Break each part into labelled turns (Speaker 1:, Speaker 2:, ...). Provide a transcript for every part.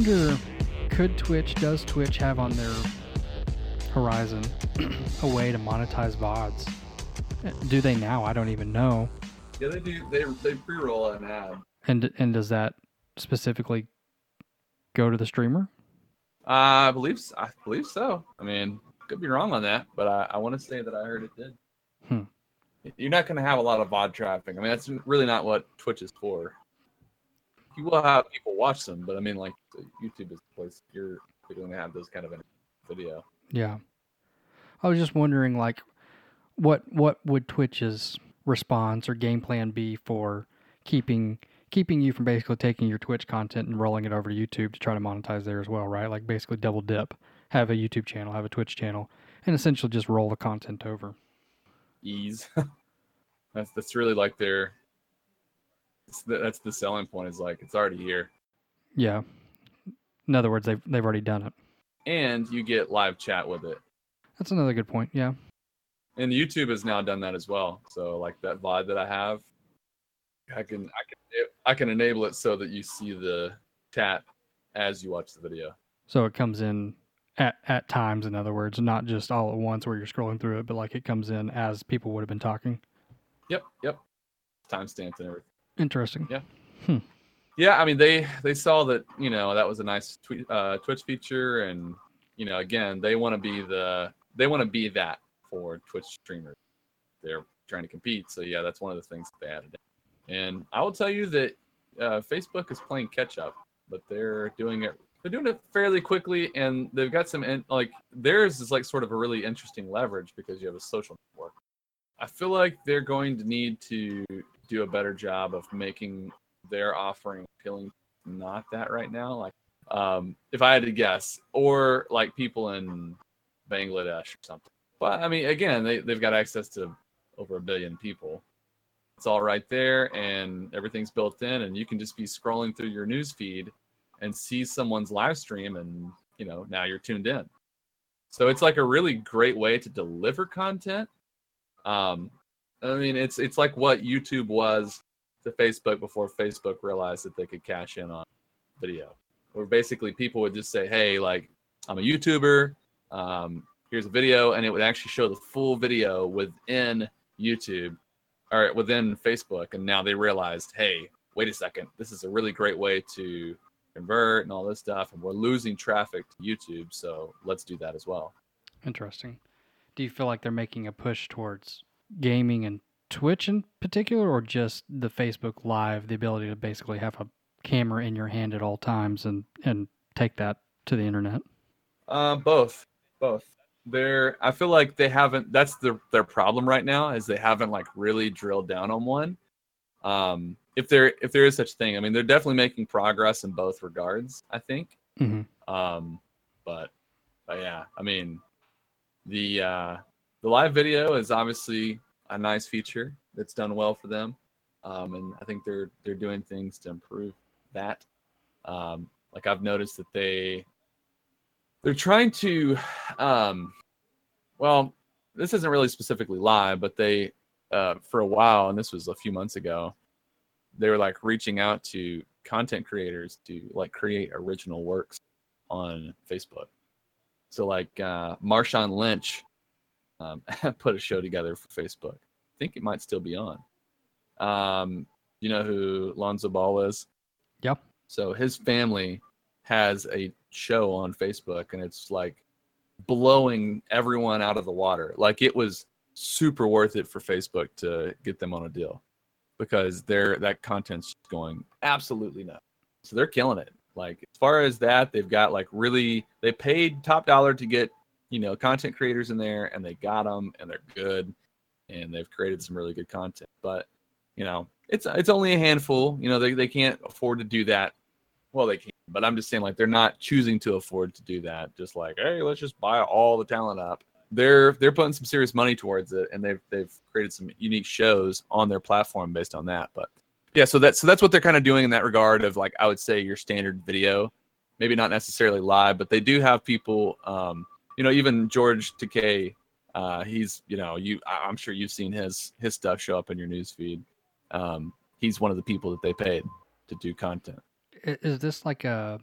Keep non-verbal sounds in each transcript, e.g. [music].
Speaker 1: I wonder, could Twitch, does Twitch have on their horizon a way to monetize VODs? Do they now? I don't even know.
Speaker 2: Yeah, they do. They they pre-roll an ad.
Speaker 1: And and does that specifically go to the streamer?
Speaker 2: Uh, I believe I believe so. I mean, could be wrong on that, but I, I want to say that I heard it did.
Speaker 1: Hmm.
Speaker 2: You're not going to have a lot of VOD traffic. I mean, that's really not what Twitch is for. You will have people watch them, but I mean, like YouTube is the place you're going to have those kind of video.
Speaker 1: Yeah. I was just wondering like what what would Twitch's response or game plan be for keeping keeping you from basically taking your Twitch content and rolling it over to YouTube to try to monetize there as well, right? Like basically double dip. Have a YouTube channel, have a Twitch channel, and essentially just roll the content over.
Speaker 2: Ease. [laughs] that's that's really like their. The- That's the selling point. Is like it's already here,
Speaker 1: Yeah. In other words, they've they've already done it.
Speaker 2: and you get live chat with it.
Speaker 1: That's another good point. Yeah.
Speaker 2: and YouTube has now done that as well. So like that VOD that I have, I can I can I can enable it so that you see the chat as you watch the video.
Speaker 1: So it comes in at at times, in other words, not just all at once where you're scrolling through it, but like it comes in as people would have been talking.
Speaker 2: Yep, yep. Timestamps and everything.
Speaker 1: Interesting.
Speaker 2: Yeah. Yeah, I mean they they saw that you know that was a nice tweet, uh, Twitch feature, and you know again they want to be the they want to be that for Twitch streamers. They're trying to compete, so yeah, that's one of the things that they added. in. And I will tell you that uh, Facebook is playing catch up, but they're doing it they're doing it fairly quickly, and they've got some in, like theirs is like sort of a really interesting leverage because you have a social network. I feel like they're going to need to do a better job of making their offering appealing. Not that right now like um if i had to guess or like people in bangladesh or something. But i mean again they, they've got access to over a billion people. It's all right there and everything's built in and you can just be scrolling through your news feed and see someone's live stream and you know now you're tuned in. So it's like a really great way to deliver content. Um i mean it's it's like what youtube was to Facebook before Facebook realized that they could cash in on video. Where basically people would just say, "Hey, like I'm a YouTuber. Um, here's a video," and it would actually show the full video within YouTube or within Facebook. And now they realized, "Hey, wait a second, this is a really great way to convert and all this stuff, and we're losing traffic to YouTube, so let's do that as well."
Speaker 1: Interesting. Do you feel like they're making a push towards gaming and Twitch in particular, or just the Facebook Live, the ability to basically have a camera in your hand at all times and and take that to the internet?
Speaker 2: Uh, both, both. They're. I feel like they haven't. That's their their problem right now is they haven't like really drilled down on one. Um, if there if there is such thing, I mean, they're definitely making progress in both regards. I think.
Speaker 1: hmm
Speaker 2: Um, but but yeah, I mean, the uh, the live video is obviously a nice feature that's done well for them, um, and I think they're they're doing things to improve that. Um, like I've noticed that they they're trying to, um, well, this isn't really specifically live, but they uh, for a while, and this was a few months ago, they were like reaching out to content creators to like create original works on Facebook. So like uh, Marshawn Lynch um, [laughs] put a show together for Facebook. I think it might still be on. Um, you know who Lonzo Ball is?
Speaker 1: Yep.
Speaker 2: So his family has a show on Facebook, and it's like blowing everyone out of the water. Like it was super worth it for Facebook to get them on a deal because they're that content's going absolutely nuts. So they're killing it. Like as far as that, they've got like really they paid top dollar to get you know content creators in there, and they got them, and they're good, and they've created some really good content. But you know, it's it's only a handful. You know, they they can't afford to do that. Well, they can, but I'm just saying like they're not choosing to afford to do that. Just like hey, let's just buy all the talent up. They're they're putting some serious money towards it, and they've they've created some unique shows on their platform based on that. But yeah, so that's so that's what they're kind of doing in that regard of like I would say your standard video, maybe not necessarily live, but they do have people. Um, you know, even George Takei, uh, he's you know you I'm sure you've seen his his stuff show up in your news feed. Um, he's one of the people that they paid to do content.
Speaker 1: Is this like a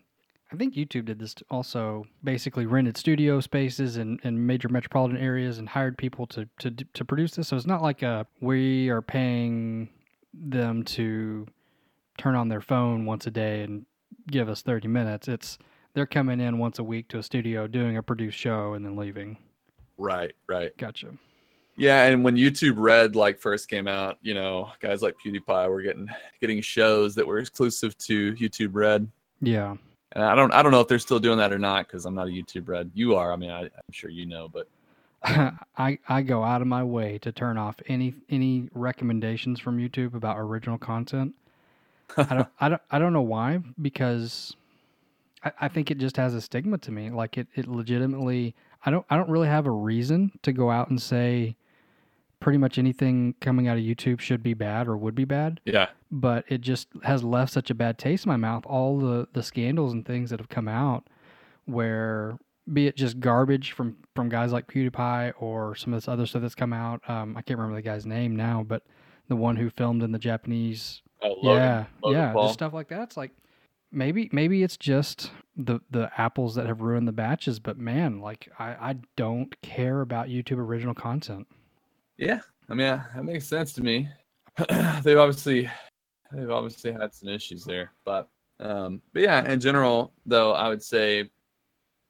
Speaker 1: I think YouTube did this also. Basically, rented studio spaces in, in major metropolitan areas and hired people to, to to produce this. So it's not like a we are paying them to turn on their phone once a day and give us thirty minutes. It's they're coming in once a week to a studio, doing a produced show, and then leaving.
Speaker 2: Right, right.
Speaker 1: Gotcha.
Speaker 2: Yeah, and when YouTube Red like first came out, you know, guys like PewDiePie were getting getting shows that were exclusive to YouTube Red.
Speaker 1: Yeah.
Speaker 2: And I don't I don't know if they're still doing that or not because I'm not a YouTube Red. You are. I mean, I, I'm sure you know, but [laughs]
Speaker 1: I I go out of my way to turn off any any recommendations from YouTube about original content. I don't [laughs] I don't I don't know why because I, I think it just has a stigma to me. Like it it legitimately I don't I don't really have a reason to go out and say pretty much anything coming out of YouTube should be bad or would be bad.
Speaker 2: yeah,
Speaker 1: But it just has left such a bad taste in my mouth. All the the scandals and things that have come out where be it just garbage from from guys like PewDiePie or some of this other stuff that's come out. Um, I can't remember the guy's name now, but the one who filmed in the Japanese
Speaker 2: oh, Logan,
Speaker 1: yeah,
Speaker 2: Logan
Speaker 1: yeah,
Speaker 2: Paul.
Speaker 1: just stuff like that. It's like maybe maybe it's just the the apples that have ruined the batches, but man, like I I don't care about YouTube original content.
Speaker 2: Yeah, I mean that makes sense to me. [clears throat] they've obviously they've obviously had some issues there, but um, but yeah, in general though, I would say,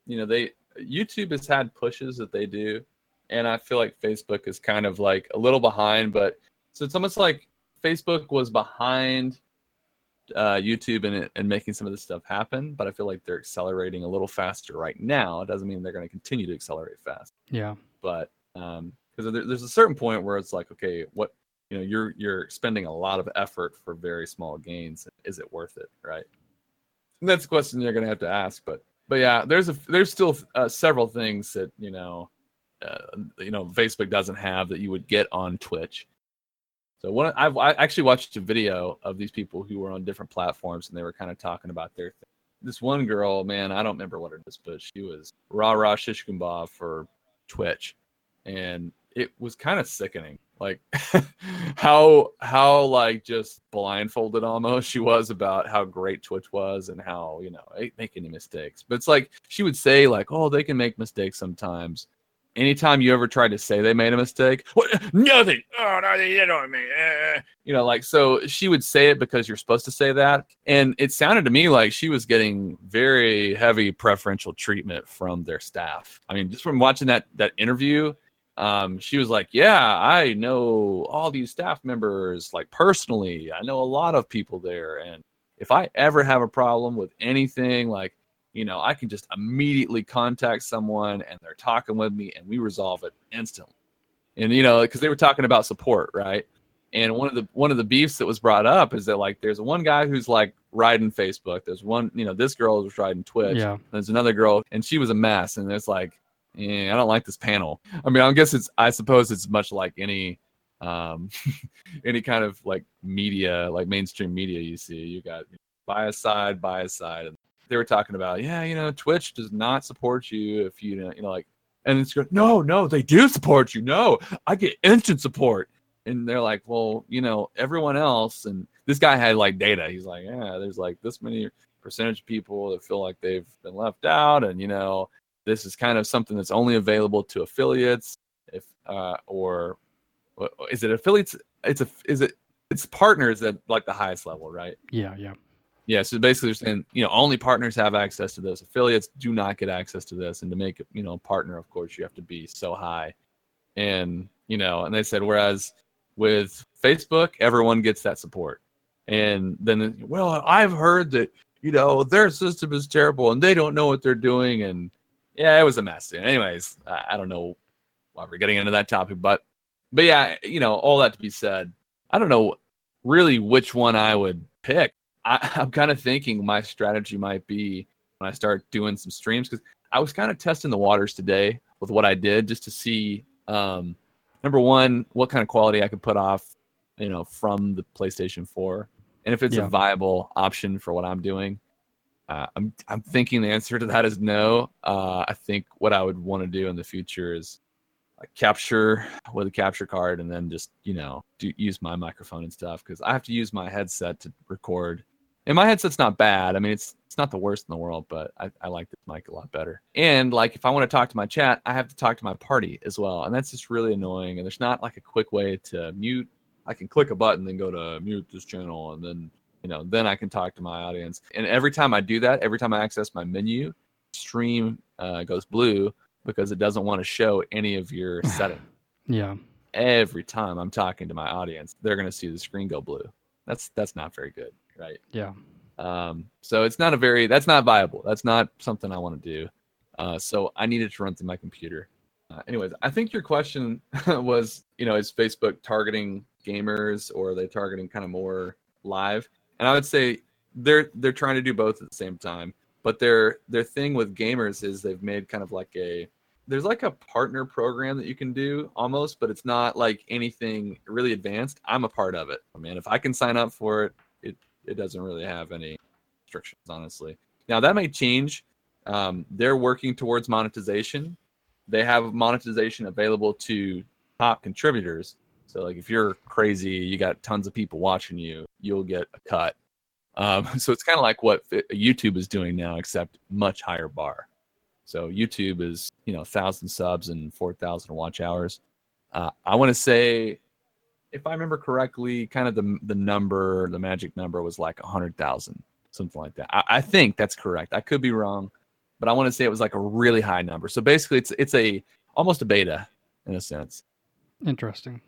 Speaker 2: you know, they YouTube has had pushes that they do, and I feel like Facebook is kind of like a little behind, but so it's almost like Facebook was behind uh, YouTube and and making some of this stuff happen, but I feel like they're accelerating a little faster right now. It doesn't mean they're going to continue to accelerate fast.
Speaker 1: Yeah,
Speaker 2: but um because there, there's a certain point where it's like okay what you know you're you're spending a lot of effort for very small gains. Is it worth it? Right? And that's a question you're gonna have to ask but but yeah there's a there's still uh, several things that you know uh, you know facebook doesn't have that you would get on twitch so one I've I actually watched a video of these people who were on different platforms and they were kind of talking about their thing. This one girl, man, I don't remember what it is, but she was rah rah shishkumba for Twitch, and it was kind of sickening. Like [laughs] how how like just blindfolded almost she was about how great Twitch was and how you know they make any mistakes. But it's like she would say like, oh, they can make mistakes sometimes. Anytime you ever tried to say they made a mistake, what? Nothing. Oh no, they did on me. Eh. You know, like so she would say it because you're supposed to say that, and it sounded to me like she was getting very heavy preferential treatment from their staff. I mean, just from watching that that interview, um, she was like, "Yeah, I know all these staff members like personally. I know a lot of people there, and if I ever have a problem with anything, like you know, I can just immediately contact someone, and they're talking with me, and we resolve it instantly. And you know, because they were talking about support, right? And one of the one of the beefs that was brought up is that like there's one guy who's like riding Facebook. There's one, you know, this girl was riding Twitch.
Speaker 1: yeah,
Speaker 2: There's another girl, and she was a mess. And it's like, eh, I don't like this panel. I mean, I guess it's, I suppose it's much like any, um, [laughs] any kind of like media, like mainstream media you see. You got bias side, bias side. And they were talking about, yeah, you know, Twitch does not support you if you, you know, like, and it's good. No, no, they do support you. No, I get instant support. And they're like, well, you know, everyone else, and this guy had like data. He's like, yeah, there's like this many percentage of people that feel like they've been left out, and you know, this is kind of something that's only available to affiliates if uh or is it affiliates it's a is it it's partners at like the highest level right
Speaker 1: yeah, yeah.
Speaker 2: Yeah so basically they're saying you know only partners have access to this. Affiliates do not get access to this. And to make you know a partner of course you have to be so high. And you know and they said whereas with facebook everyone gets that support. And then well i've heard that you know their system is terrible and they don't know what they're doing. And yeah it was a mess. Anyways I don't know why we're getting into that topic but but yeah you know all that to be said i don't know really which one i would pick I, [laughs] i'm kind of thinking my strategy might be when i start doing some streams because i was kind of testing the waters today with what i did just to see um number one what kind of quality i could put off you know from the playstation 4 and if it's
Speaker 1: Yeah.
Speaker 2: a viable option for what i'm doing uh, I'm I'm thinking the answer to that is no. Uh, I think what I would want to do in the future is like capture with a capture card and then just you know do use my microphone and stuff because I have to use my headset to record And my headset's not bad. I mean, it's it's not the worst in the world, but I, I like this mic a lot better. And like if I want to talk to my chat, I have to talk to my party as well. And that's just really annoying. And there's not like a quick way to mute. I can click a button, then go to mute this channel, and then you know, then I can talk to my audience. And every time I do that, every time I access my menu, stream uh, goes blue because it doesn't want to show any of your [laughs] settings.
Speaker 1: Yeah.
Speaker 2: Every time I'm talking to my audience, they're going to see the screen go blue. That's that's not very good, right?
Speaker 1: Yeah.
Speaker 2: Um, so it's not a very that's not viable. That's not something I want to do. Uh, so I needed to run through my computer. Uh, anyways, I think your question [laughs] was, you know, is Facebook targeting gamers or are they targeting kind of more live? And I would say they're they're trying to do both at the same time. But their their thing with gamers is they've made kind of like a there's like a partner program that you can do almost, but it's not like anything really advanced. I'm a part of it. I mean, if I can sign up for it, it doesn't really have any restrictions, honestly. Now that may change. Um, they're working towards monetization. They have monetization available to top contributors. So like if you're crazy, you got tons of people watching you, you'll get a cut. Um, [laughs] so it's kind of like what YouTube is doing now, except much higher bar. So YouTube is you know thousand subs and four thousand watch hours. Uh, I want to say, if I remember correctly, kind of the the number, the magic number was like a hundred thousand, something like that. I, I think that's correct. I could be wrong, but I want to say it was like a really high number. So basically, it's it's a almost a beta in a sense.
Speaker 1: Interesting.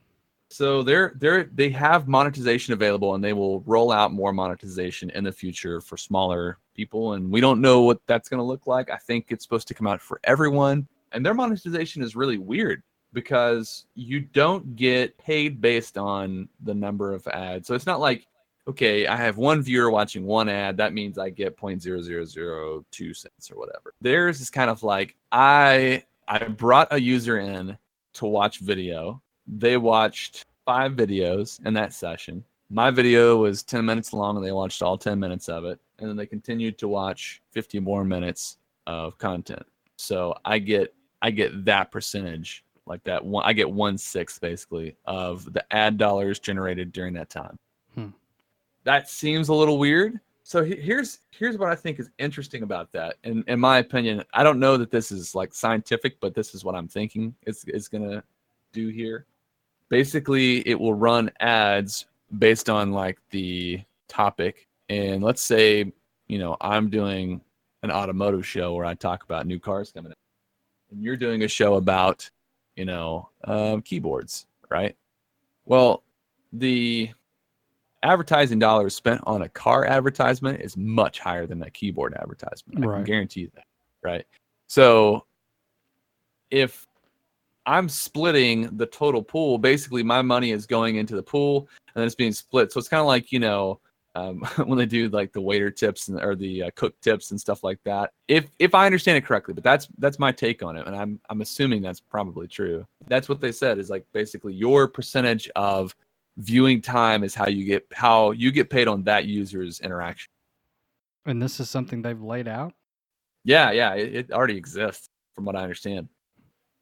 Speaker 2: So they're they're they have monetization available and they will roll out more monetization in the future for smaller people and we don't know what that's going to look like. I think it's supposed to come out for everyone and their monetization is really weird because you don't get paid based on the number of ads. So it's not like okay, I have one viewer watching one ad, that means I get 0.0002 cents or whatever. Theirs is kind of like I I brought a user in to watch video they watched five videos in that session. My video was 10 minutes long and they watched all 10 minutes of it. And then they continued to watch 50 more minutes of content. So I get I get that percentage like that one I get one sixth basically of the ad dollars generated during that time.
Speaker 1: Hmm.
Speaker 2: That seems a little weird. So here's here's what I think is interesting about that. And in my opinion, I don't know that this is like scientific, but this is what I'm thinking is is gonna do here basically it will run ads based on like the topic and let's say you know i'm doing an automotive show where i talk about new cars coming in and you're doing a show about you know um, keyboards right well the advertising dollars spent on a car advertisement is much higher than that keyboard advertisement i can guarantee you that right so if I'm splitting the total pool. Basically, my money is going into the pool and then it's being split. So it's kind of like, you know, um, [laughs] when they do like the waiter tips and, or the uh, cook tips and stuff like that. If if I understand it correctly, but that's that's my take on it, and I'm I'm assuming that's probably true. That's what they said is like basically your percentage of viewing time is how you get how you get paid on that user's interaction.
Speaker 1: And this is something they've laid out.
Speaker 2: Yeah, yeah, it, it already exists from what I understand.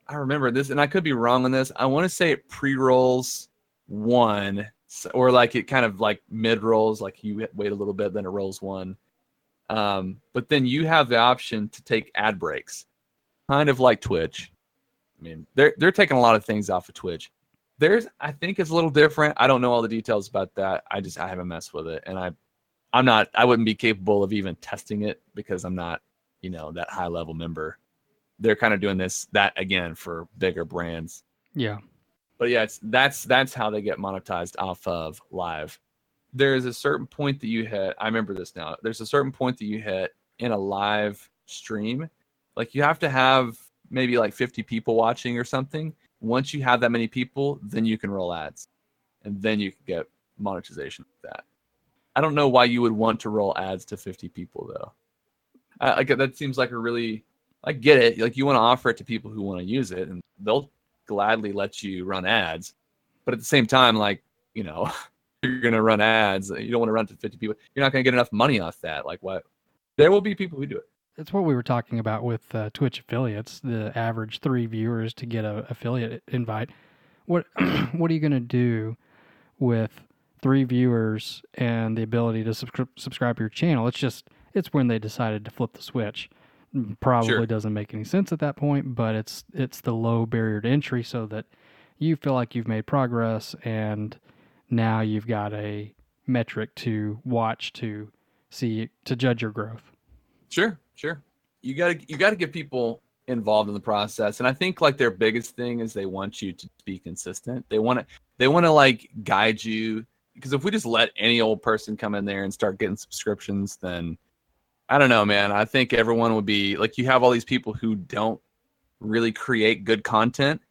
Speaker 2: I remember this, and I could be wrong on this. I want to say it pre rolls one, or like it kind of like mid rolls, like you wait a little bit, then it rolls one. Um, but then you have the option to take ad breaks, kind of like Twitch. I mean, they're they're taking a lot of things off of Twitch. There's, I think it's a little different. I don't know all the details about that. I just I haven't messed with it, and I, I'm not. I wouldn't be capable of even testing it because I'm not, you know, that high level member they're kind of doing this that again for bigger brands.
Speaker 1: Yeah.
Speaker 2: But yeah, it's that's that's how they get monetized off of live. There's a certain point that you hit. I remember this now. There's a certain point that you hit in a live stream. Like you have to have maybe like 50 people watching or something. Once you have that many people, then you can roll ads. And then you can get monetization with that. I don't know why you would want to roll ads to 50 people though. I, like that seems like a really I get it. Like you want to offer it to people who want to use it, and they'll gladly let you run ads. But at the same time, like you know, [laughs] you're gonna run ads. You don't want to run to 50 people. You're not gonna get enough money off that. Like what? There will be people who do it.
Speaker 1: That's what we were talking about with uh, Twitch affiliates. The average three viewers to get a affiliate invite. What [clears throat] What are you gonna do with three viewers and the ability to subscri- subscribe to your channel. It's just it's when they decided to flip the switch. Probably
Speaker 2: Sure.
Speaker 1: doesn't make any sense at that point, but it's it's the low barrier to entry so that you feel like you've made progress and now you've got a metric to watch to see to judge your growth.
Speaker 2: Sure, sure. You gotta you gotta get people involved in the process, and I think like their biggest thing is they want you to be consistent. They want to they want to like guide you because if we just let any old person come in there and start getting subscriptions, then I don't know, man. I think everyone would be like you have all these people who don't really create good content,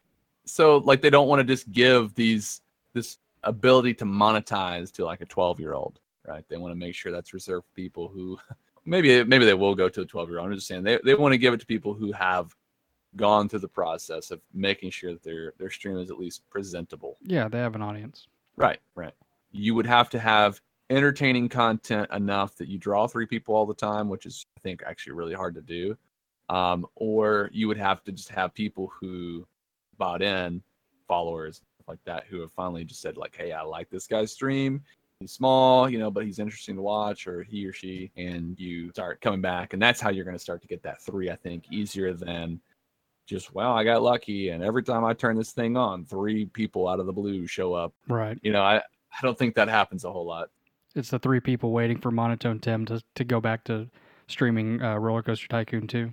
Speaker 2: so like they don't want to just give these this ability to monetize to like a 12 year old right they want to make sure that's reserved for people who [laughs] maybe maybe they will go to a 12 year old. I'm just saying they, they want to give it to people who have gone through the process of making sure that their their stream is at least presentable.
Speaker 1: Yeah, they have an audience.
Speaker 2: Right, right. You would have to have entertaining content enough that you draw three people all the time, which is I think actually really hard to do. Um, or you would have to just have people who bought in, followers like that, who have finally just said like, "Hey, I like this guy's stream he's small, you know, but he's interesting to watch, or he or she, and you start coming back, and that's how you're going to start to get that three. I think easier than just well, I got lucky, and every time I turn this thing on, three people out of the blue show up.
Speaker 1: Right.
Speaker 2: You know, I I don't think that happens a whole lot.
Speaker 1: It's the three people waiting for Monotone Tim to, to go back to streaming uh, Roller Coaster Tycoon 2.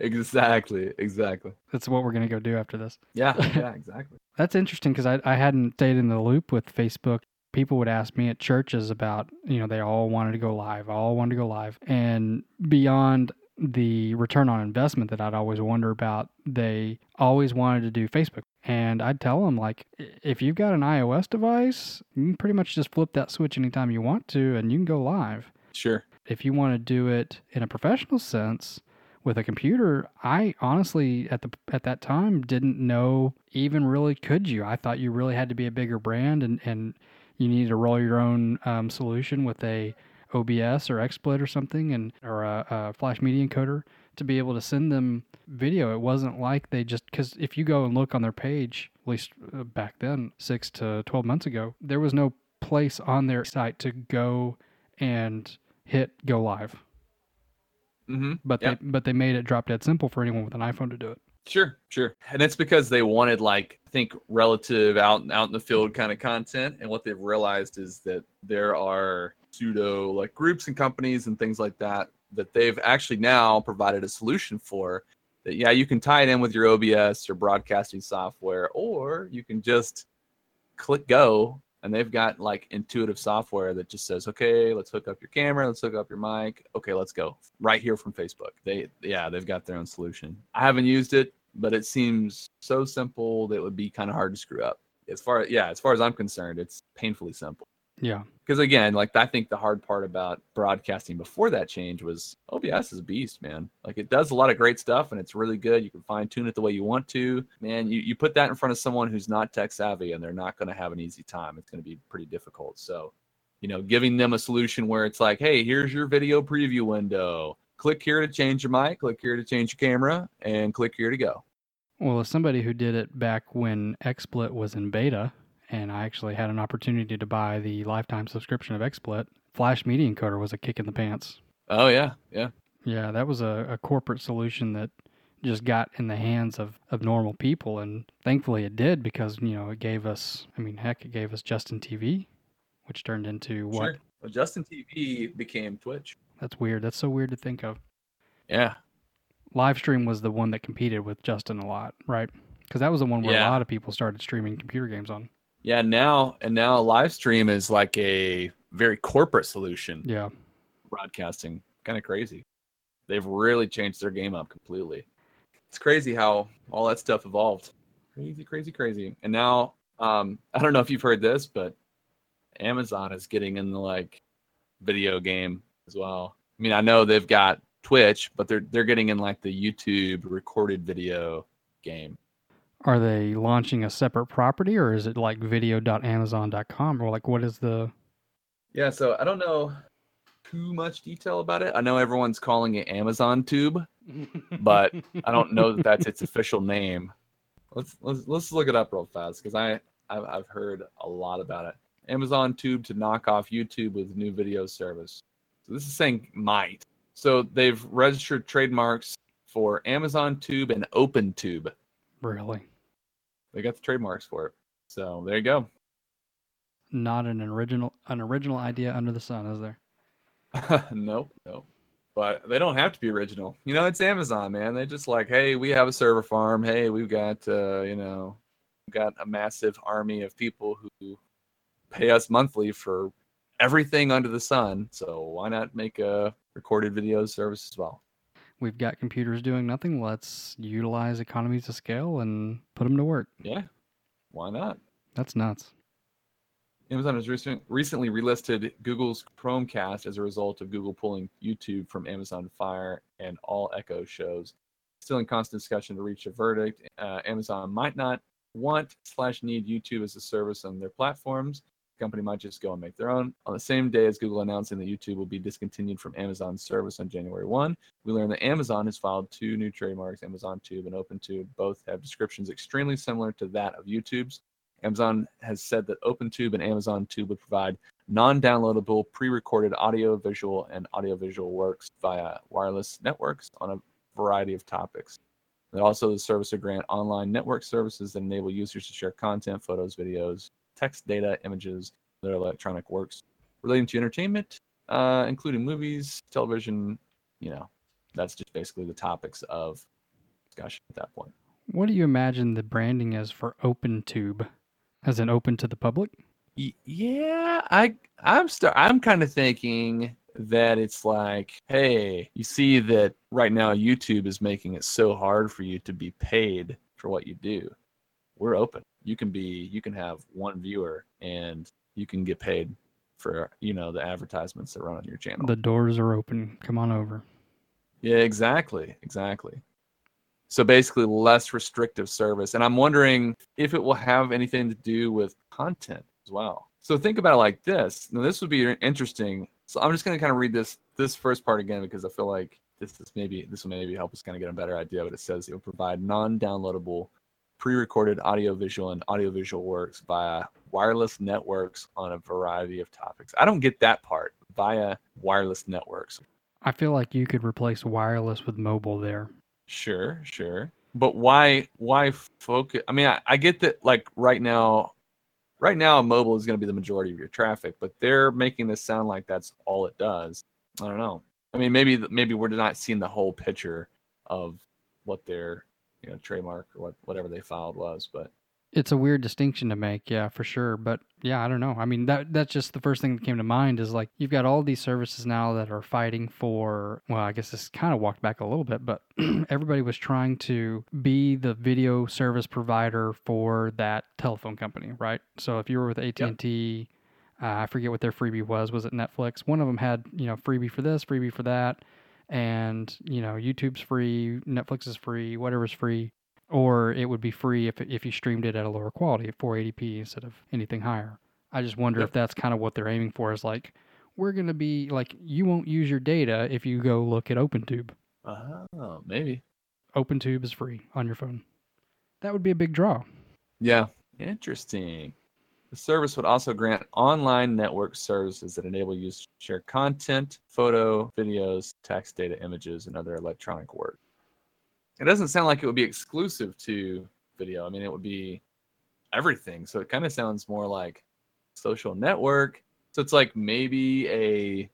Speaker 2: Exactly, exactly.
Speaker 1: That's what we're going to go do after this.
Speaker 2: Yeah, [laughs] yeah, exactly.
Speaker 1: That's interesting because I, I hadn't stayed in the loop with Facebook. People would ask me at churches about, you know, they all wanted to go live, all wanted to go live. And beyond the return on investment that I'd always wonder about, they always wanted to do Facebook. And I'd tell them, like, if you've got an iOS device, you can pretty much just flip that switch anytime you want to and you can go live.
Speaker 2: Sure.
Speaker 1: If you want to do it in a professional sense, with a computer, I honestly at the at that time didn't know even really could you. I thought you really had to be a bigger brand and and you needed to roll your own um, solution with a OBS or XSplit or something and or a, a Flash Media Encoder to be able to send them video. It wasn't like they just because if you go and look on their page, at least uh, back then, six to twelve months ago, there was no place on their site to go and hit go live
Speaker 2: Mm-hmm.
Speaker 1: but
Speaker 2: Yep.
Speaker 1: they but they made it drop dead simple for anyone with an iPhone to do it.
Speaker 2: Sure, sure. And it's because they wanted like I think relative out out in the field kind of content. And what they've realized is that there are pseudo like groups and companies and things like that that they've actually now provided a solution for that yeah, you can tie it in with your OBS or broadcasting software, or you can just click go and they've got like intuitive software that just says okay let's hook up your camera let's hook up your mic okay let's go. Right here from facebook. They yeah they've got their own solution. I haven't used it but it seems so simple that it would be kind of hard to screw up. As far yeah as far as i'm concerned it's painfully simple
Speaker 1: Yeah,
Speaker 2: because again like i think the hard part about broadcasting before that change was obs is a beast man. Like it does a lot of great stuff and it's really good. You can fine tune it the way you want to. Man you, you put that in front of someone who's not tech savvy and they're not going to have an easy time. It's going to be pretty difficult. So you know giving them a solution where it's like hey here's your video preview window. Click here to change your mic click here to change your camera and click here to go.
Speaker 1: Well, as somebody who did it back when XSplit was in beta, and I actually had an opportunity to buy the lifetime subscription of XSplit, Flash Media Encoder was a kick in the pants.
Speaker 2: oh yeah yeah
Speaker 1: Yeah, that was a, a corporate solution that just got in the hands of, of normal people, and thankfully it did because you know it gave us. I mean, heck, it gave us Justin TV, which turned into what?
Speaker 2: sure well, justin tv became twitch
Speaker 1: That's weird. That's so weird to think of.
Speaker 2: yeah
Speaker 1: Livestream was the one that competed with Justin a lot, right? Because that was the one where
Speaker 2: Yeah.
Speaker 1: a lot of people started streaming computer games on.
Speaker 2: Yeah, now and now live stream is like a very corporate solution.
Speaker 1: Yeah,
Speaker 2: Broadcasting, kind of crazy. They've really changed their game up completely. It's crazy how all that stuff evolved. Crazy, crazy, crazy. And now, um, [laughs] I don't know if you've heard this, but Amazon is getting in the like video game as well. I mean, I know they've got Twitch, but they're they're getting in like the YouTube recorded video game.
Speaker 1: Are they launching a separate property or is it like video.amazon.com or like what is the?
Speaker 2: Yeah, so I don't know too much detail about it. I know everyone's calling it Amazon Tube. [laughs] But I don't know that that's its official name. Let's let's let's look it up real fast because I I've, I've heard a lot about it. Amazon Tube to knock off YouTube with new video service. So this is saying might. So they've registered trademarks for Amazon Tube and OpenTube.
Speaker 1: Really?
Speaker 2: They got the trademarks for it. So there you go.
Speaker 1: Not an original an original idea under the sun, is there? [laughs]
Speaker 2: nope, nope. But they don't have to be original. You know, it's Amazon, man. They just like, hey, we have a server farm. Hey, we've got uh, you know, got a massive army of people who pay us monthly for everything under the sun. So why not make a recorded video service as well?
Speaker 1: We've got computers doing nothing. Let's utilize economies of scale and put them to work.
Speaker 2: Yeah, why not?
Speaker 1: That's nuts.
Speaker 2: Amazon has recent, recently relisted Google's Chromecast as a result of Google pulling YouTube from Amazon Fire and all Echo shows. Still in constant discussion to reach a verdict. Uh, Amazon might not want slash need YouTube as a service on their platforms. Company might just go and make their own. On the same day as Google announcing that YouTube will be discontinued from Amazon's service on January 1, we learned that Amazon has filed two new trademarks, Amazon Tube and OpenTube. Both have descriptions extremely similar to that of YouTube's. Amazon has said that OpenTube and Amazon Tube would provide non-downloadable pre-recorded audio, visual, and audiovisual works via wireless networks on a variety of topics. They also the service will grant online network services that enable users to share content, photos, videos, text data, images, their electronic works relating to entertainment, uh, including movies, television. You know, that's just basically the topics of discussion at that point.
Speaker 1: What do you imagine the branding is for OpenTube? As an open to the public?
Speaker 2: Yeah, I I'm st- I'm kind of thinking that it's like, hey, you see that right now YouTube is making it so hard for you to be paid for what you do. We're open. You can be you can have one viewer and you can get paid for, you know, the advertisements that run on your channel.
Speaker 1: The doors are open. Come on over.
Speaker 2: Yeah, exactly. Exactly. So basically less restrictive service. And I'm wondering if it will have anything to do with content as well. So think about it like this. Now this would be interesting. So I'm just going to kind of read this this first part again because I feel like this is maybe this will maybe help us kind of get a better idea. But it says it will provide non-downloadable, pre-recorded audiovisual and audiovisual works via wireless networks on a variety of topics. I don't get that part via wireless networks.
Speaker 1: I feel like you could replace wireless with mobile there.
Speaker 2: Sure, sure. But why why focus I mean I, I get that like right now right now mobile is going to be the majority of your traffic, but they're making this sound like that's all it does. I don't know. I mean maybe maybe we're not seeing the whole picture of what their you know trademark or what whatever they filed was, but
Speaker 1: it's a weird distinction to make, yeah, for sure. But yeah, I don't know. I mean, that that's just the first thing that came to mind is like you've got all these services now that are fighting for. Well, I guess this kind of walked back a little bit, but [clears throat] everybody was trying to be the video service provider for that telephone company, right? So if you were with AT and T, uh, I forget what their freebie was. Was it Netflix? One of them had you know freebie for this, freebie for that, and you know YouTube's free, Netflix is free, whatever's free or it would be free if if you streamed it at a lower quality at 480p instead of anything higher. I just wonder yep. if that's kind of what they're aiming for is like we're going to be like you won't use your data if you go look at OpenTube.
Speaker 2: Oh, maybe.
Speaker 1: OpenTube is free on your phone. That would be a big draw.
Speaker 2: Yeah, interesting. The service would also grant online network services that enable users to share content, photo, videos, text data, images, and other electronic work it doesn't sound like it would be exclusive to video. I mean, it would be everything. So it kind of sounds more like social network. So it's like maybe a,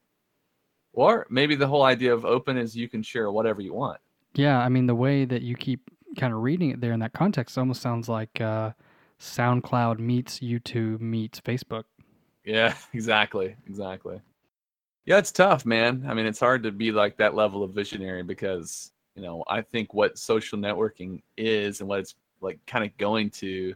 Speaker 2: or maybe the whole idea of open is you can share whatever you want.
Speaker 1: Yeah, I mean the way that you keep kind of reading it there in that context almost sounds like uh, SoundCloud meets YouTube meets Facebook.
Speaker 2: Yeah, [laughs] exactly, exactly. Yeah, it's tough, man. I mean, it's hard to be like that level of visionary because you know i think what social networking is and what it's like kind of going to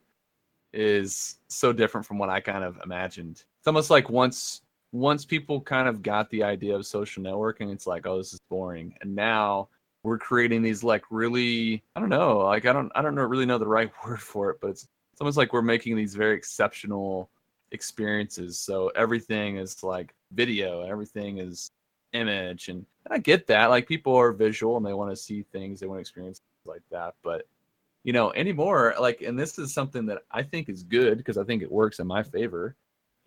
Speaker 2: is so different from what i kind of imagined it's almost like once once people kind of got the idea of social networking it's like oh this is boring and now we're creating these like really i don't know like i don't i don't know really know the right [laughs] word for it but it's it's almost like we're making these very exceptional experiences so everything is like video everything is image and, I get that like people are visual and they want to see things they want to experience like that but you know anymore like and this is something that I think is good because I think it works in my favor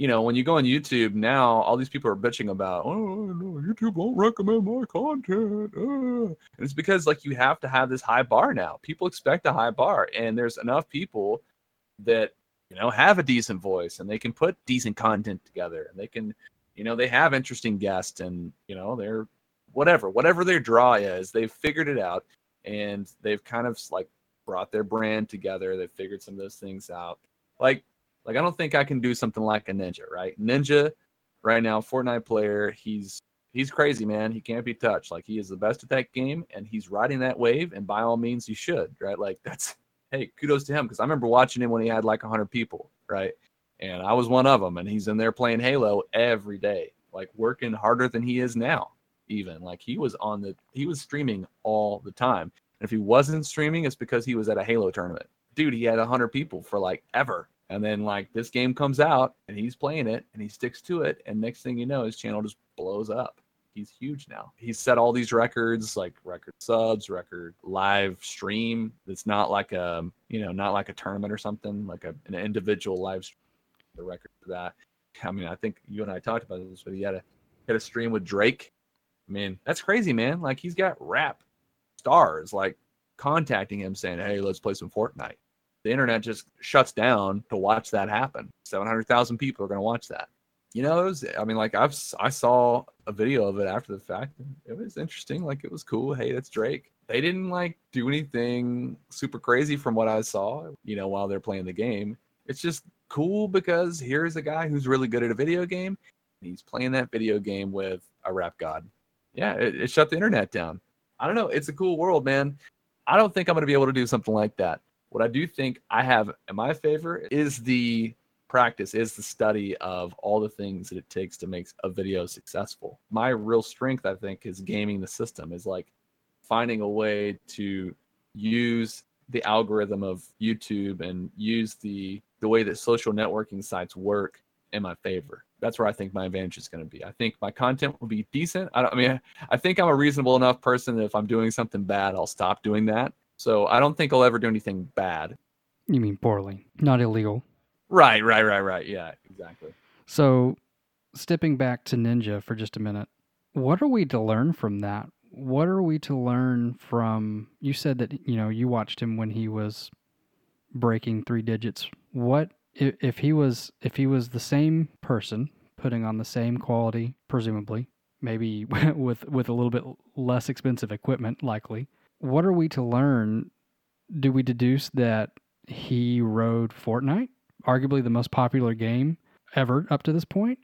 Speaker 2: you know, when you go on YouTube now, all these people are bitching about, oh no, YouTube won't recommend my content. Uh. And it's because like you have to have this high bar now. People expect a high bar, and there's enough people that you know have a decent voice and they can put decent content together and they can, you know, they have interesting guests and you know they're whatever, whatever their draw is, they've figured it out and they've kind of like brought their brand together. They've figured some of those things out. Like like I don't think I can do something like a ninja, right? Ninja right now, Fortnite player, he's he's crazy, man. He can't be touched. Like he is the best at that game and he's riding that wave and by all means he should, right? Like [laughs] that's hey, kudos to him because I remember watching him when he had like 100 people, right? And I was one of them and he's in there playing Halo every day, like working harder than he is now even. Like he was on the he was streaming all the time. And if he wasn't streaming, it's because he was at a Halo tournament. Dude, he had 100 people for like ever and then like this game comes out and he's playing it and he sticks to it. And next thing you know, his channel just blows up. He's huge now. He's set all these records, like record subs, record live stream. It's not like a, you know, not like a tournament or something, like a, an individual live stream. The record for that. I mean, I think you and I talked about this, but he had a had a stream with Drake. I mean, that's crazy, man. Like he's got rap stars like contacting him saying, "Hey, let's play some Fortnite." the internet just shuts down to watch that happen. 700,000 people are going to watch that. You know, it was, I mean, like I've, I saw a video of it after the fact. It was interesting. Like it was cool. Hey, that's Drake. They didn't like do anything super crazy from what I saw, you know, while they're playing the game. It's just cool because here's a guy who's really good at a video game. he's playing that video game with a rap god. Yeah, it, it shut the internet down. I don't know. It's a cool world, man. I don't think I'm going to be able to do something like that. What I do think I have in my favor is the practice, is the study of all the things that it takes to make a video successful. My real strength, I think, is gaming the system, is like finding a way to use the algorithm of YouTube and use the the way that social networking sites work in my favor. That's where I think my advantage is going to be. I think my content will be decent. I, I mean, I think I'm a reasonable enough person that if I'm doing something bad, I'll stop doing that. So I don't think I'll ever do anything bad.
Speaker 1: You mean poorly, not illegal.
Speaker 2: Right, right, right, right. Yeah, exactly.
Speaker 1: So, stepping back to Ninja for just a minute, what are we to learn from that? What are we to learn from? You said that you know you watched him when he was breaking three digits. What if, if he was if he was the same person putting on the same quality, presumably, maybe [laughs] with with a little bit less expensive equipment, likely what are we to learn? Do we deduce that he rode Fortnite, arguably the most popular game ever up to this point,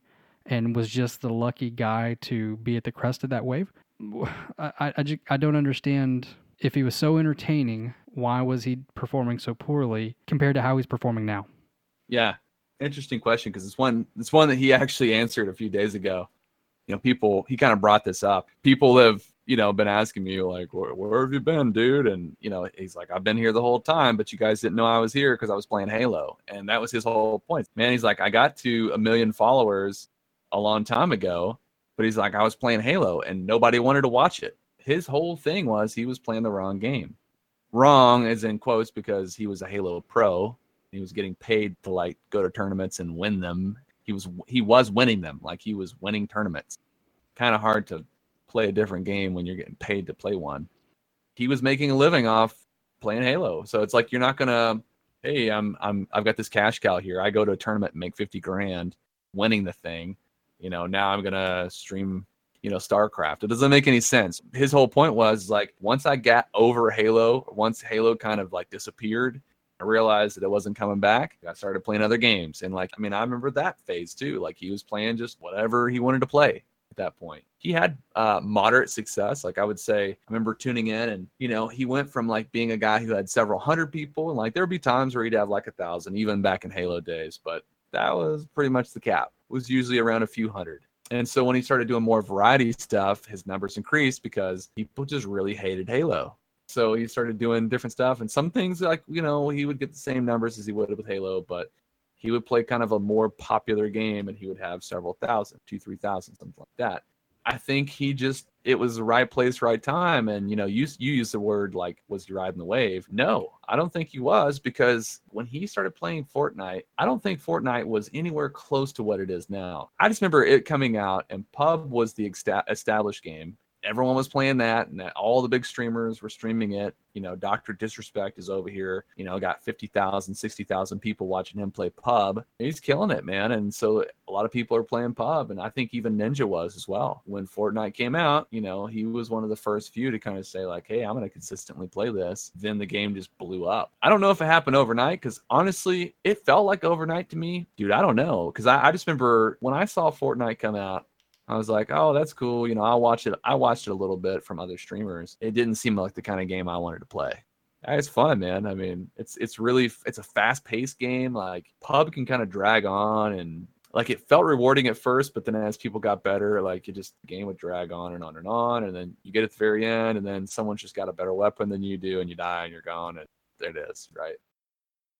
Speaker 1: and was just the lucky guy to be at the crest of that wave? [sighs] I, I, I don't understand if he was so entertaining, why was he performing so poorly compared to how he's performing now?
Speaker 2: Yeah, interesting question because it's one it's one that he actually answered a few days ago. You know, people he kind of brought this up. People have you know, been asking me like, where, where, have you been, dude? And you know, he's like, I've been here the whole time, but you guys didn't know I was here because I was playing Halo, and that was his whole point. Man, he's like, I got to a million followers a long time ago, but he's like, I was playing Halo, and nobody wanted to watch it. His whole thing was he was playing the wrong game. Wrong, as in quotes, because he was a Halo pro. He was getting paid to like go to tournaments and win them. He was he was winning them, like he was winning tournaments. Kind of hard to play a different game when you're getting paid to play one. He was making a living off playing Halo. So it's like you're not gonna, hey, I'm I'm I've got this cash cow here. I go to a tournament and make 50 grand winning the thing. You know, now I'm gonna stream, you know, StarCraft. It doesn't make any sense. His whole point was like once I got over Halo, once Halo kind of like disappeared, I realized that it wasn't coming back. I started playing other games. And like, I mean, I remember that phase too. Like he was playing just whatever he wanted to play that point. He had uh, moderate success. Like I would say, I remember tuning in and, you know, he went from like being a guy who had several hundred people and like there would be times where he'd have like a thousand, even back in Halo days. But that was pretty much the cap. It was usually around a few hundred. And so when he started doing more variety stuff, his numbers increased because people just really hated Halo. So he started doing different stuff and some things like, you know, he would get the same numbers as he would with Halo, but he would play kind of a more popular game and he would have several thousand, two, three thousand, something like that. I think he just it was the right place, right time. And you know, you you use the word like was he riding the wave? No, I don't think he was because when he started playing Fortnite, I don't think Fortnite was anywhere close to what it is now. I just remember it coming out and Pub was the established game everyone was playing that and that all the big streamers were streaming it. You know dr disrespect is over here you know got 50000 60000 people watching him play pub. He's killing it man. And so a lot of people are playing pub and i think even ninja was as well. When fortnite came out you know he was one of the first few to kind of say like hey i'm going to consistently play this. Then the game just blew up. I don't know if it happened overnight because honestly it felt like overnight to me. Dude i don't know because I, I just remember when i saw fortnite come out I was like, oh, that's cool. You know, I watched it. I watched it a little bit from other streamers. It didn't seem like the kind of game I wanted to play. It's fun, man. I mean, it's it's really it's a fast paced game. Like pub can kind of drag on and like it felt rewarding at first, but then as people got better, like it just the game would drag on and on and on, and then you get at the very end, and then someone's just got a better weapon than you do, and you die and you're gone, and there it is, right?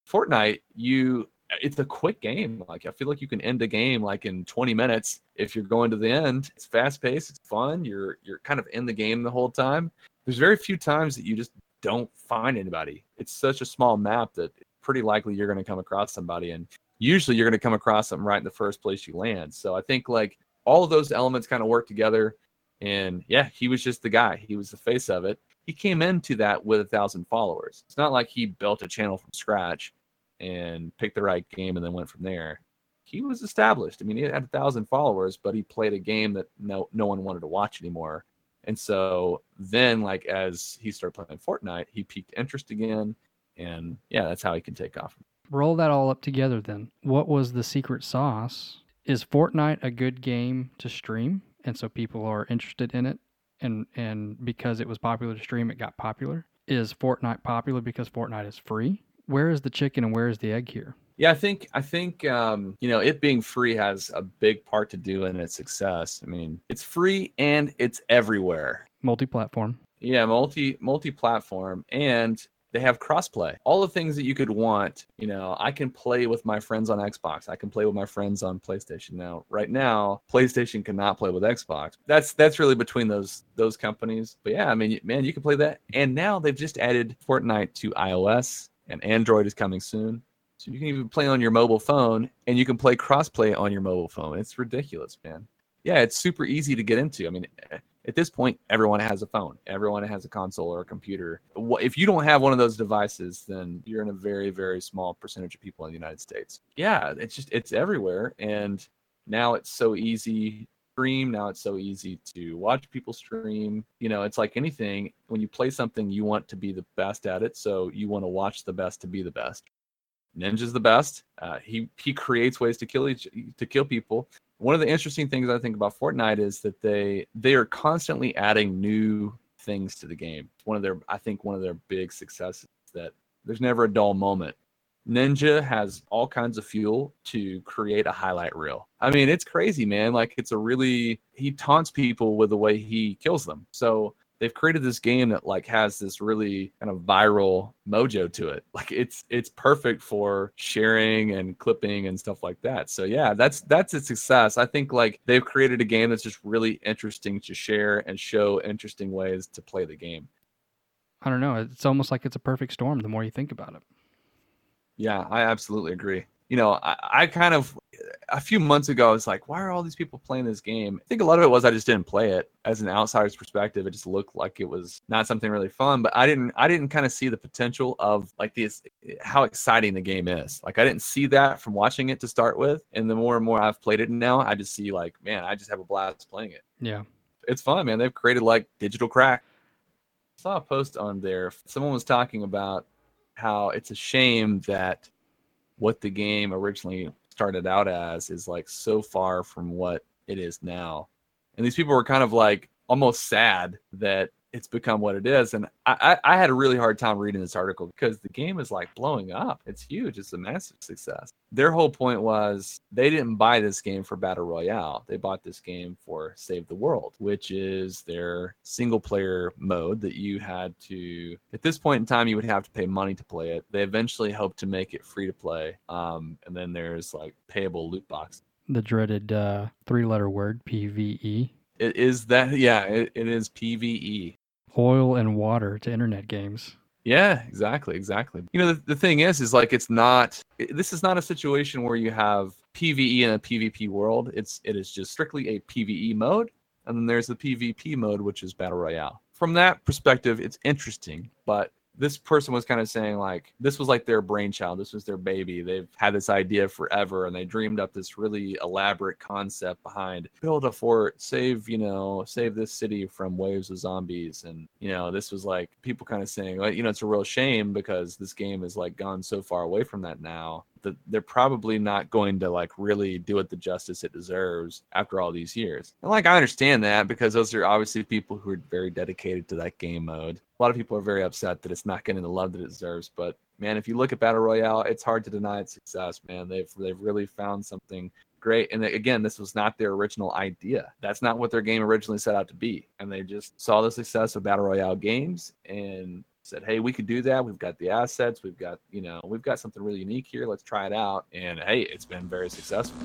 Speaker 2: Fortnite, you it's a quick game. Like I feel like you can end a game like in 20 minutes if you're going to the end. It's fast paced, it's fun. You're you're kind of in the game the whole time. There's very few times that you just don't find anybody. It's such a small map that pretty likely you're going to come across somebody and usually you're going to come across them right in the first place you land. So I think like all of those elements kind of work together and yeah, he was just the guy. He was the face of it. He came into that with a thousand followers. It's not like he built a channel from scratch and picked the right game and then went from there. He was established. I mean, he had a thousand followers, but he played a game that no no one wanted to watch anymore. And so then, like as he started playing Fortnite, he piqued interest again, and yeah, that's how he can take off.
Speaker 1: Roll that all up together. Then, what was the secret sauce? Is Fortnite a good game to stream, and so people are interested in it, and and because it was popular to stream, it got popular? Is Fortnite popular because Fortnite is free? Where is the chicken and where is the egg here?
Speaker 2: Yeah, I think I think um, you know it being free has a big part to do in its success. I mean, it's free and it's everywhere.
Speaker 1: Multi-platform.
Speaker 2: Yeah, multi multi-platform, and they have crossplay. All the things that you could want. You know, I can play with my friends on Xbox. I can play with my friends on PlayStation. Now, right now, PlayStation cannot play with Xbox. That's that's really between those those companies. But yeah, I mean, man, you can play that. And now they've just added Fortnite to iOS and Android is coming soon. So you can even play on your mobile phone and you can play crossplay on your mobile phone. It's ridiculous, man. Yeah, it's super easy to get into. I mean, at this point, everyone has a phone, everyone has a console or a computer. If you don't have one of those devices, then you're in a very, very small percentage of people in the United States. Yeah, it's just, it's everywhere. And now it's so easy stream. Now it's so easy to watch people stream. You know, it's like anything. When you play something, you want to be the best at it. So you want to watch the best to be the best. Ninja's the best. Uh, he he creates ways to kill each to kill people. One of the interesting things I think about Fortnite is that they they are constantly adding new things to the game. One of their I think one of their big successes that there's never a dull moment. Ninja has all kinds of fuel to create a highlight reel. I mean, it's crazy, man. Like it's a really he taunts people with the way he kills them. So they've created this game that like has this really kind of viral mojo to it. [laughs] Like it's it's perfect for sharing and clipping and stuff like that. So yeah, that's that's a success. I think like they've created a game that's just really interesting to share and show interesting ways to play the game.
Speaker 1: I don't know. It's almost like it's a perfect storm the more you think about it.
Speaker 2: Yeah, I absolutely agree. You know, I, I kind of a few months ago I was like, why are all these people playing this game? I think a lot of it was I just didn't play it. As an outsider's perspective, it just looked like it was not something really fun. But I didn't I didn't kind of see the potential of like this how exciting the game is. Like I didn't see that from watching it to start with. And the more and more I've played it now, I just see like, man, I just have a blast playing it.
Speaker 1: Yeah.
Speaker 2: It's fun, man. They've created like digital crack. I saw a post on there. Someone was talking about how it's a shame that what the game originally started out as is like so far from what it is now. And these people were kind of like almost sad that it's become what it is. And I, I, had a really hard time reading this article because the game is like blowing up. It's huge. It's a massive success. Their whole point was they didn't buy this game for Battle Royale. They bought this game for Save the World, which is their single player mode that you had to, at this point in time, you would have to pay money to play it. They eventually hope to make it free to play. Um, and then there's like payable loot boxes.
Speaker 1: The dreaded uh, three letter word, PVE
Speaker 2: It is that yeah, it, it is PVE.
Speaker 1: Oil and water to internet games.
Speaker 2: Yeah, exactly, exactly. You know, the, the thing is, is like it's not. This is not a situation where you have PVE in a PvP world. It's it is just strictly a PVE mode, and then there's the PvP mode, which is battle royale. From that perspective, it's interesting, but this person was kind of saying like this was like their brainchild this was their baby they've had this idea forever and they dreamed up this really elaborate concept behind build a fort save you know save this city from waves of zombies and you know this was like people kind of saying like you know it's a real shame because this game has like gone so far away from that now that they're probably not going to like really do it the justice it deserves after all these years. And like I understand that because those are obviously people who are very dedicated to that game mode. A lot of people are very upset that it's not getting the love that it deserves, but man, if you look at Battle Royale, it's hard to deny its success, man. They've they've really found something great. And again, this was not their original idea. That's not what their game originally set out to be. And they just saw the success of Battle Royale games and said, "Hey, we could do that. We've got the assets. We've got, you know, we've got something really unique here. Let's try it out." And hey, it's been very successful.